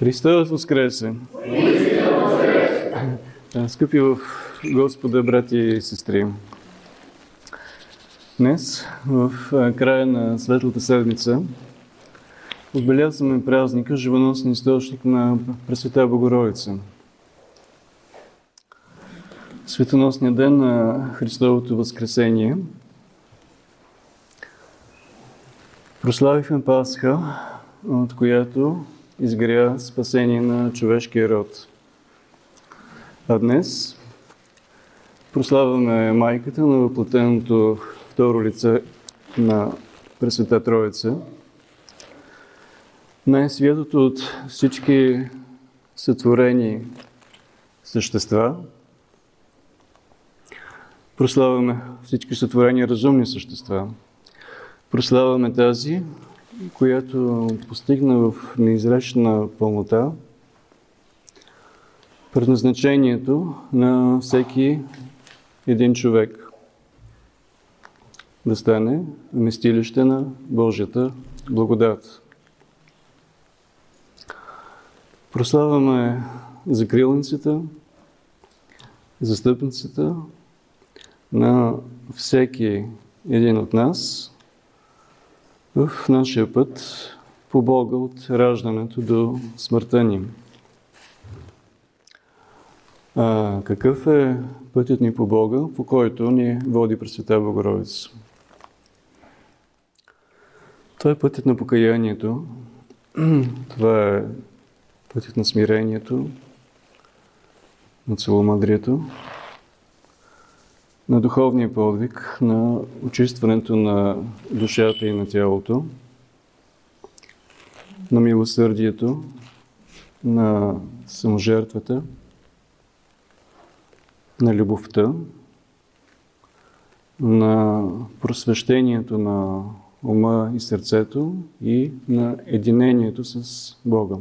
Христос Воскресе! Скъпи в Господа, брати и сестри! Днес, в края на Светлата седмица, отбелязваме празника Живоносен източник на Пресвета Богородица. Светоносния ден на Христовото Възкресение. Прославихме Пасха, от която изгря спасение на човешкия род. А днес прославяме майката на въплатеното второ лице на Пресвета Троица, най-святото от всички сътворени същества. Прославяме всички сътворени разумни същества. Прославяме тази, която постигна в неизречна пълнота предназначението на всеки един човек да стане вместилище на Божията благодат. Прославяме закрилницата, застъпницата на всеки един от нас в нашия път по Бога от раждането до смъртта ни. А, какъв е пътят ни по Бога, по който ни води Пресвета Богородица? Това е пътят на покаянието, това е пътят на смирението, на целомъдрието, на духовния подвиг, на очистването на душата и на тялото, на милосърдието, на саможертвата, на любовта, на просвещението на ума и сърцето и на единението с Бога.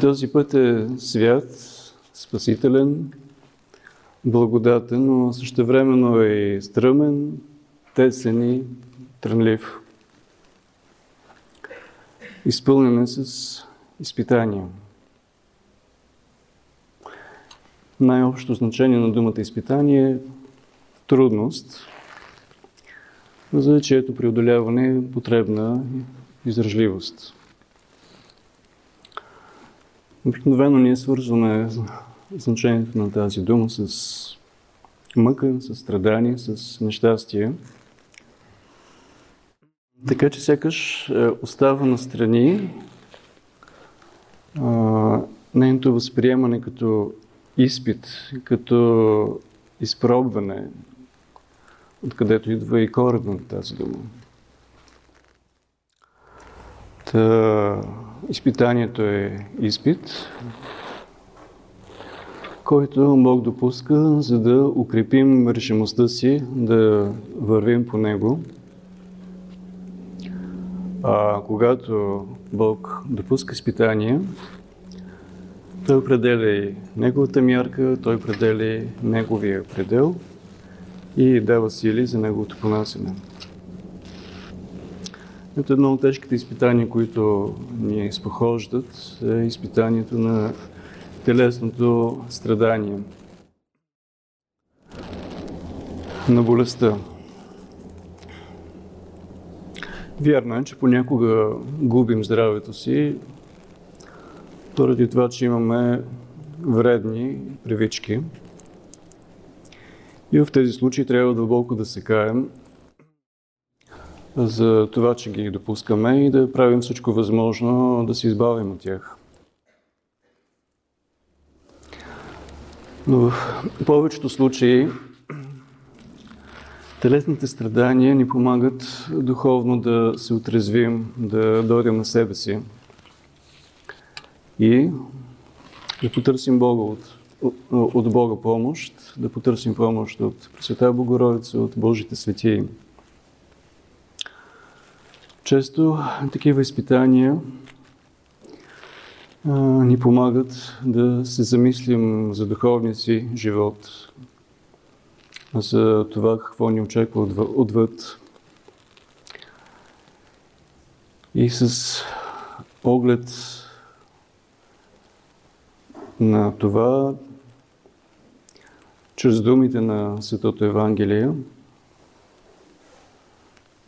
Този път е свят, спасителен, благодатен, но същевременно е и стръмен, тесен и трънлив. Изпълнен е с изпитания. Най-общо значение на думата изпитание е трудност, за чието преодоляване е потребна издръжливост. Обикновено ние свързваме значението на тази дума с мъка, с страдание, с нещастие. Така че сякаш е, остава на страни нейното възприемане като изпит, като изпробване, откъдето идва и корен на тази дума. Та, изпитанието е изпит, който Бог допуска, за да укрепим решимостта си да вървим по него. А когато Бог допуска изпитания, Той определя и Неговата мярка, Той определя Неговия предел и дава сили за Неговото понасене. Ето едно от тежките изпитания, които ни изпохождат, е изпитанието на телесното страдание, на болестта. Вярно е, че понякога губим здравето си, поради това, че имаме вредни привички. И в тези случаи трябва дълбоко да се каем за това, че ги допускаме и да правим всичко възможно да се избавим от тях. Но в повечето случаи телесните страдания ни помагат духовно да се отрезвим, да дойдем на себе си и да потърсим Бога от, от, Бога помощ, да потърсим помощ от Света Богородица, от Божите светии. Често такива изпитания ни помагат да се замислим за духовния си живот, за това какво ни очаква отвъд. И с поглед на това, чрез думите на Светото Евангелие,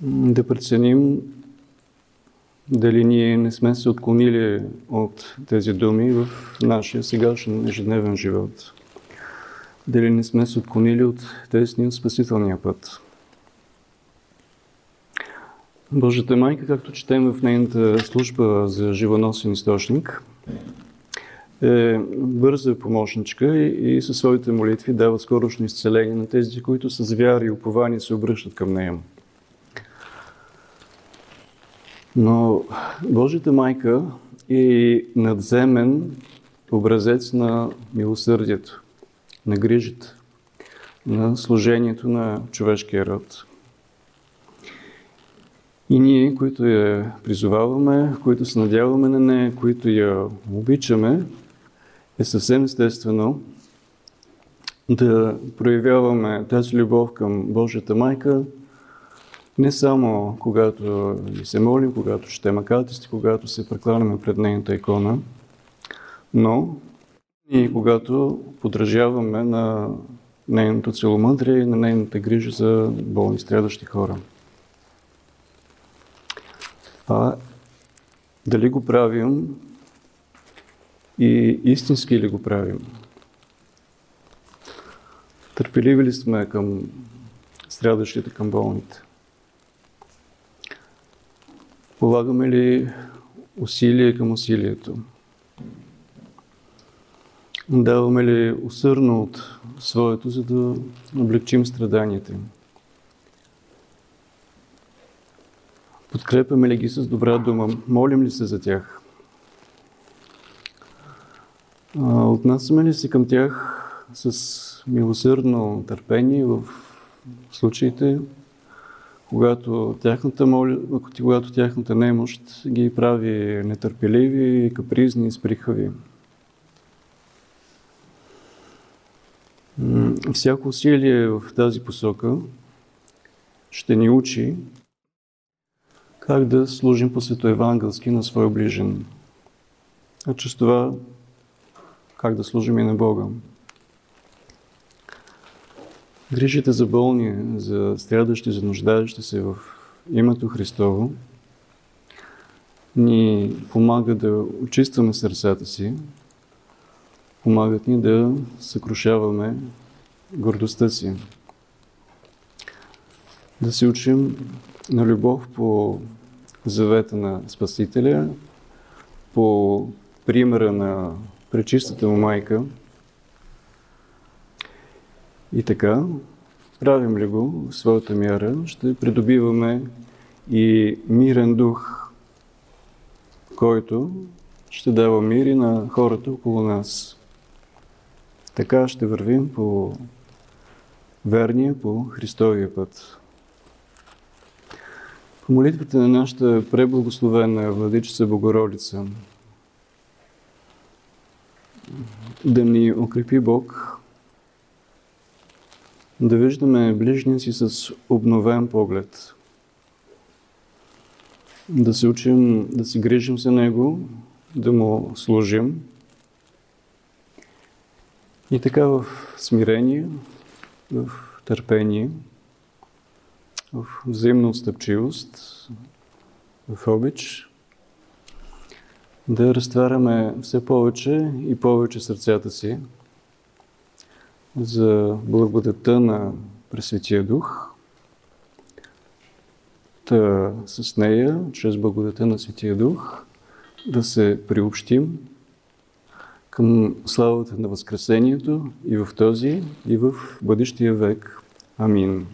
да преценим дали ние не сме се отклонили от тези думи в нашия сегашен ежедневен живот. Дали не сме се отклонили от тесния от спасителния път. Божията майка, както четем в нейната служба за живоносен източник, е бърза помощничка и, и със своите молитви дава скорошно изцеление на тези, които с вяра и упование се обръщат към нея. Но Божията майка е надземен образец на милосърдието, на грижата, на служението на човешкия род. И ние, които я призоваваме, които се надяваме на нея, които я обичаме, е съвсем естествено да проявяваме тази любов към Божията майка, не само когато ни се молим, когато ще макатисти, когато се прекланяме пред нейната икона, но и когато подражаваме на нейното целомъдрие и на нейната грижа за болни, страдащи хора. А дали го правим и истински ли го правим? Търпеливи ли сме към страдащите, към болните? Полагаме ли усилие към усилието? Даваме ли усърно от своето, за да облегчим страданията им? Подкрепяме ли ги с добра дума? Молим ли се за тях? Отнасяме ли се към тях с милосърдно търпение в случаите, когато тяхната, моли, когато тяхната немощ ги прави нетърпеливи, капризни и сприхави. Всяко усилие в тази посока ще ни учи как да служим по светоевангелски на своя ближен. А чрез това как да служим и на Бога. Грижите за болни, за страдащи, за нуждаещи се в името Христово ни помага да очистваме сърцата си, помагат ни да съкрушаваме гордостта си, да се учим на любов по завета на Спасителя, по примера на Пречистата му майка – и така, правим ли го в своята мяра, ще придобиваме и мирен дух, който ще дава мири на хората около нас. Така ще вървим по верния, по Христовия път. По молитвата на нашата преблагословена Владичица Богородица, да ни укрепи Бог да виждаме ближния си с обновен поглед. Да се учим, да си грижим за него, да му служим. И така в смирение, в търпение, в взаимна отстъпчивост, в обич, да разтваряме все повече и повече сърцата си за благодата на Пресветия Дух. Та с нея, чрез благодата на Светия Дух, да се приобщим към славата на Възкресението и в този, и в бъдещия век. Амин.